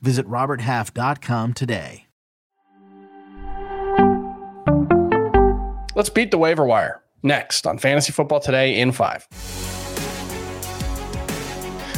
Visit RobertHalf.com today. Let's beat the waiver wire next on Fantasy Football Today in five.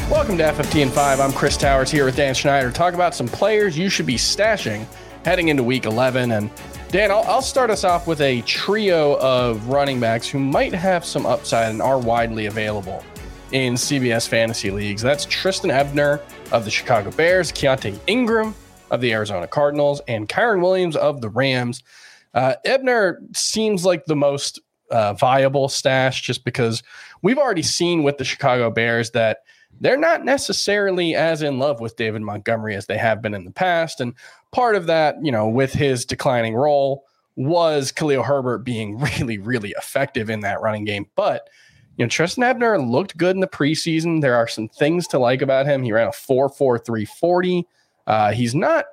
Welcome to FFT in 5. I'm Chris Towers here with Dan Schneier. Talk about some players you should be stashing heading into week 11. And Dan, I'll, I'll, start us off with a trio of running backs who might have some upside and are widely available in CBS fantasy leagues. That's Trestan Ebner of the Chicago Bears, Keaontay Ingram of the Arizona Cardinals, and Kyren Williams of the Rams. Uh, Ebner seems like the most uh, viable stash just because we've already seen with the Chicago Bears that – they're not necessarily as in love with David Montgomery as they have been in the past. And part of that, you know, with his declining role was Khalil Herbert being really, really effective in that running game. But, you know, Trestan Ebner looked good in the preseason. There are some things to like about him. He ran a 4 4 340. Uh, he's not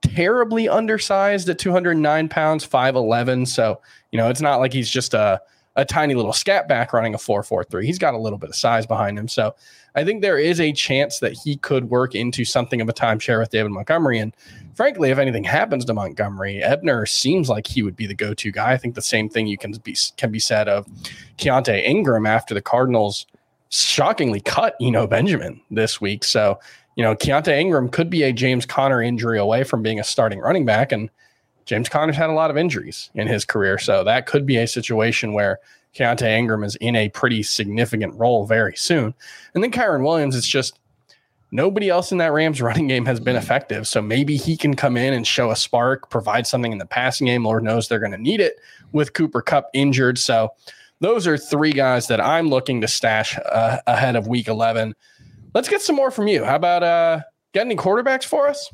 terribly undersized at 209 pounds, 5'11. So, you know, it's not like he's just a, a tiny little scat back running a 4-4-3. He's got a little bit of size behind him. So I think there is a chance that he could work into something of a timeshare with David Montgomery. And frankly, if anything happens to Montgomery, Ebner seems like he would be the go-to guy. I think the same thing you can be can be said of Keaontay Ingram after the Cardinals shockingly cut Eno Benjamin this week. So, you know, Keaontay Ingram could be a James Conner injury away from being a starting running back. And James Conner's had a lot of injuries in his career. So that could be a situation where Keaontay Ingram is in a pretty significant role very soon. And then Kyren Williams, it's just nobody else in that Rams running game has been effective. So maybe he can come in and show a spark, provide something in the passing game. Lord knows they're going to need it with Cooper Kupp injured. So those are three guys that I'm looking to stash uh, ahead of week 11. Let's get some more from you. How about uh, getting any quarterbacks for us?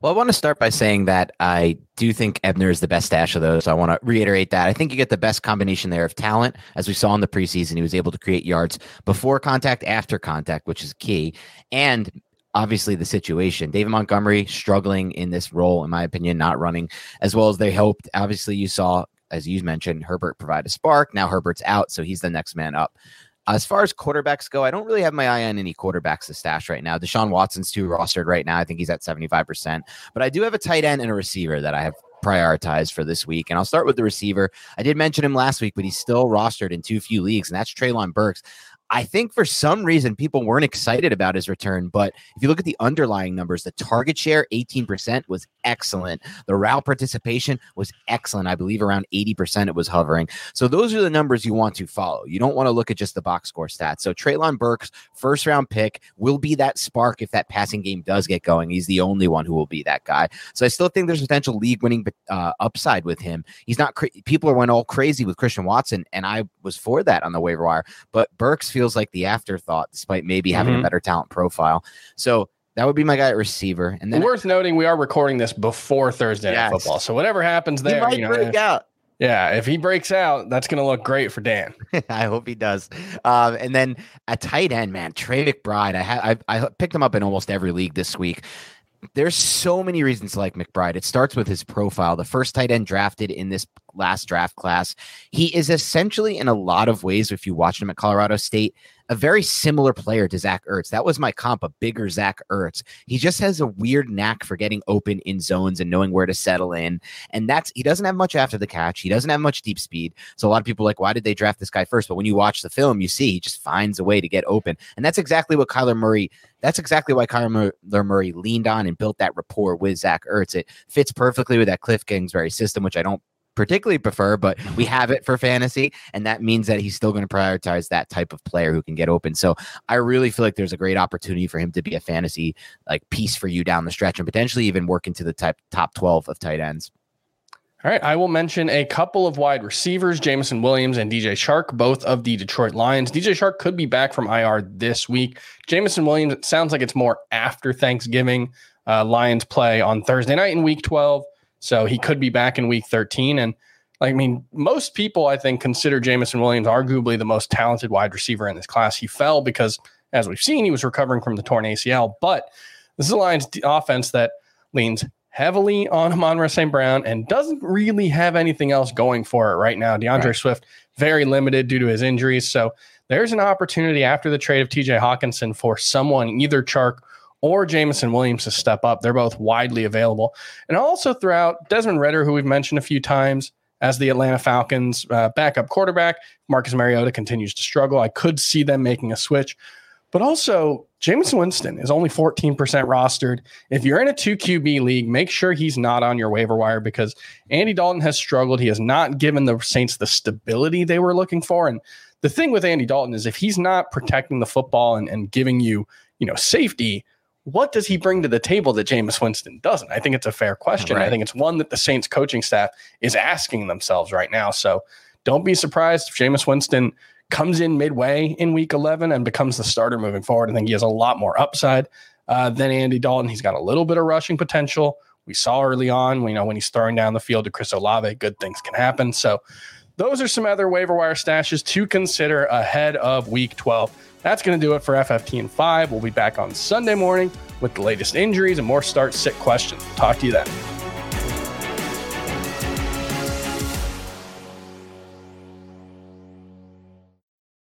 Well, I want to start by saying that I do think Ebner is the best stash of those. I want to reiterate that. I think you get the best combination there of talent, as we saw in the preseason. He was able to create yards before contact, after contact, which is key, and obviously the situation. David Montgomery struggling in this role, in my opinion, not running as well as they hoped. Obviously, you saw, as you mentioned, Herbert provide a spark. Now Herbert's out, so he's the next man up. As far as quarterbacks go, I don't really have my eye on any quarterbacks to stash right now. Deshaun Watson's too rostered right now. I think he's at 75%. But I do have a tight end and a receiver that I have prioritized for this week. And I'll start with the receiver. I did mention him last week, but he's still rostered in too few leagues, and that's Treylon Burks. I think for some reason people weren't excited about his return. But if you look at the underlying numbers, the target share, 18%, was excellent. The route participation was excellent. I believe around 80% it was hovering. So those are the numbers you want to follow. You don't want to look at just the box score stats. So Treylon Burks, first round pick, will be that spark if that passing game does get going. He's the only one who will be that guy. So I still think there's potential league winning uh, upside with him. He's not, cra- people went all crazy with Christian Watson, and I was for that on the waiver wire. But Burks feels like the afterthought, despite maybe having mm-hmm. a better talent profile. So that would be my guy at receiver. And then worth noting, we are recording this before Thursday yes. night football. So whatever happens there, he might you know, break out. Yeah, if he breaks out, that's going to look great for Dan. I hope he does. Um, and then a tight end, man, Trey McBride. I had I, I picked him up in almost every league this week there's so many reasons to like McBride. It starts with his profile. The first tight end drafted in this last draft class. He is essentially, in a lot of ways, if you watch him at Colorado State, a very similar player to Zach Ertz. That was my comp, a bigger Zach Ertz. He just has a weird knack for getting open in zones and knowing where to settle in. And that's he doesn't have much after the catch. He doesn't have much deep speed. So a lot of people like, why did they draft this guy first? But when you watch the film, you see he just finds a way to get open. And that's exactly what Kyler Murray. That's exactly why Kyler Murray leaned on and built that rapport with Zach Ertz. It fits perfectly with that Cliff Kingsbury system, which I don't particularly prefer, but we have it for fantasy. And that means that he's still going to prioritize that type of player who can get open. So I really feel like there's a great opportunity for him to be a fantasy like piece for you down the stretch and potentially even work into the type top 12 of tight ends. All right, I will mention a couple of wide receivers, Jameson Williams and DJ Chark, both of the Detroit Lions. DJ Chark could be back from IR this week. Jameson Williams, it sounds like it's more after Thanksgiving. Uh, Lions play on Thursday night in week 12. So he could be back in week 13. And I mean, most people, I think, consider Jameson Williams arguably the most talented wide receiver in this class. He fell because, as we've seen, he was recovering from the torn ACL. But this is a Lions offense that leans heavily on Amon-Ra St. Brown and doesn't really have anything else going for it right now. D'Andre right. Swift, very limited due to his injuries. So there's an opportunity after the trade of TJ Hockenson for someone, either Chark or Jameson Williams, to step up. They're both widely available. And also throughout Desmond Ridder, who we've mentioned a few times, as the Atlanta Falcons uh, backup quarterback. Marcus Mariota continues to struggle. I could see them making a switch, but also Jameson Winston is only 14% rostered. If you're in a 2 QB league, make sure he's not on your waiver wire because Andy Dalton has struggled. He has not given the Saints the stability they were looking for. And the thing with Andy Dalton is if he's not protecting the football and, and giving you, you know, safety, what does he bring to the table that Jameis Winston doesn't? I think it's a fair question. Right. I think it's one that the Saints coaching staff is asking themselves right now. So don't be surprised if Jameis Winston comes in midway in week 11 and becomes the starter moving forward. I think he has a lot more upside uh, than Andy Dalton. He's got a little bit of rushing potential. We saw early on, you know, when he's throwing down the field to Chris Olave, good things can happen. So those are some other waiver wire stashes to consider ahead of week 12. That's going to do it for FFT and 5. We'll be back on Sunday morning with the latest injuries and more start sit questions. Talk to you then.